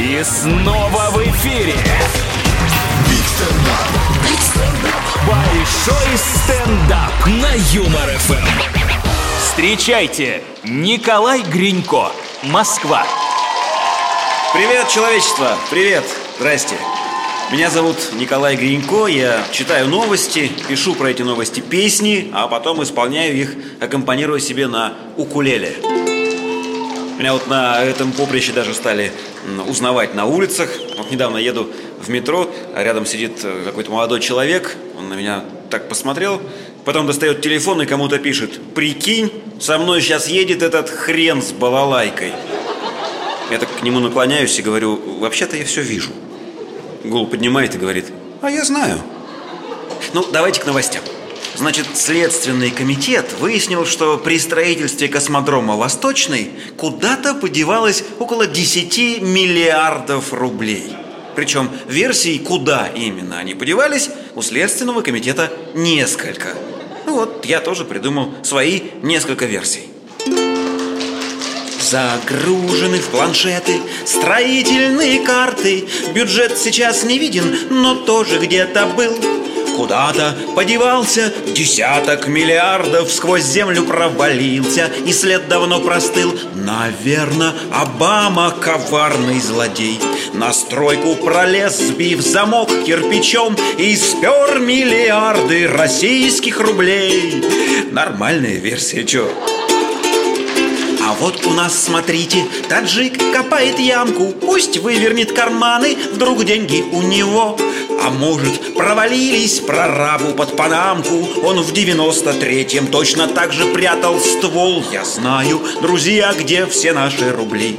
И снова в эфире. Большой стендап на Юмор ФМ. Встречайте, Николай Гринько, Москва. Привет, человечество! Привет! Здрасте! Меня зовут Николай Гринько, я читаю новости, пишу про эти новости песни, а потом исполняю их, аккомпанируя себе на укулеле. Меня вот на этом поприще даже стали узнавать на улицах. Вот недавно еду в метро, а рядом сидит э, какой-то молодой человек, он на меня так посмотрел, потом достает телефон и кому-то пишет «Прикинь, со мной сейчас едет этот хрен с балалайкой». Я так к нему наклоняюсь и говорю «Вообще-то я все вижу». Голову поднимает и говорит «А я знаю». Ну, давайте к новостям. Значит, Следственный комитет выяснил, что при строительстве космодрома «Восточный» куда-то подевалось около 10 миллиардов рублей. Причем версий, куда именно они подевались, у Следственного комитета несколько. Ну вот, я тоже придумал свои несколько версий. Загружены в планшеты строительные карты Бюджет сейчас не виден, но тоже где-то был Куда-то подевался десяток миллиардов Сквозь землю провалился и след давно простыл. Наверно, Обама коварный злодей. На стройку пролез, сбив замок кирпичом И спер миллиарды российских рублей. Нормальная версия, чё? А вот у нас, смотрите, таджик копает ямку. Пусть вывернет карманы, вдруг деньги у него А может, провалились прорабу под панамку? Он в девяносто третьем точно так же прятал ствол. Я знаю, друзья, где все наши рубли.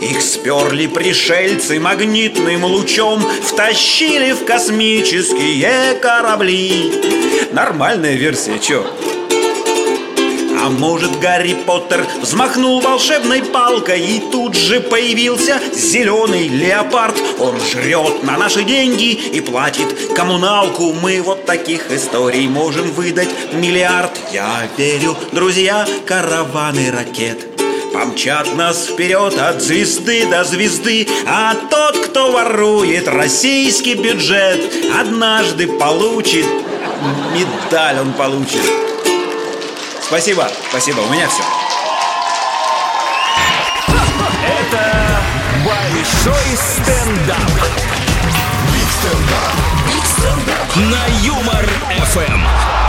Их сперли пришельцы магнитным лучом Втащили в космические корабли. Нормальная версия, чё? А может, Гарри Поттер взмахнул волшебной палкой И тут же появился зеленый леопард. Он жрет на наши деньги и платит коммуналку. Мы вот таких историй можем выдать миллиард. Я верю, друзья, караваны ракет Помчат нас вперед от звезды до звезды. А тот, кто ворует российский бюджет Однажды получит медаль. Он получит Спасибо, спасибо, у меня все. Это Большой стендап. Big стендап. На Юмор ФМ.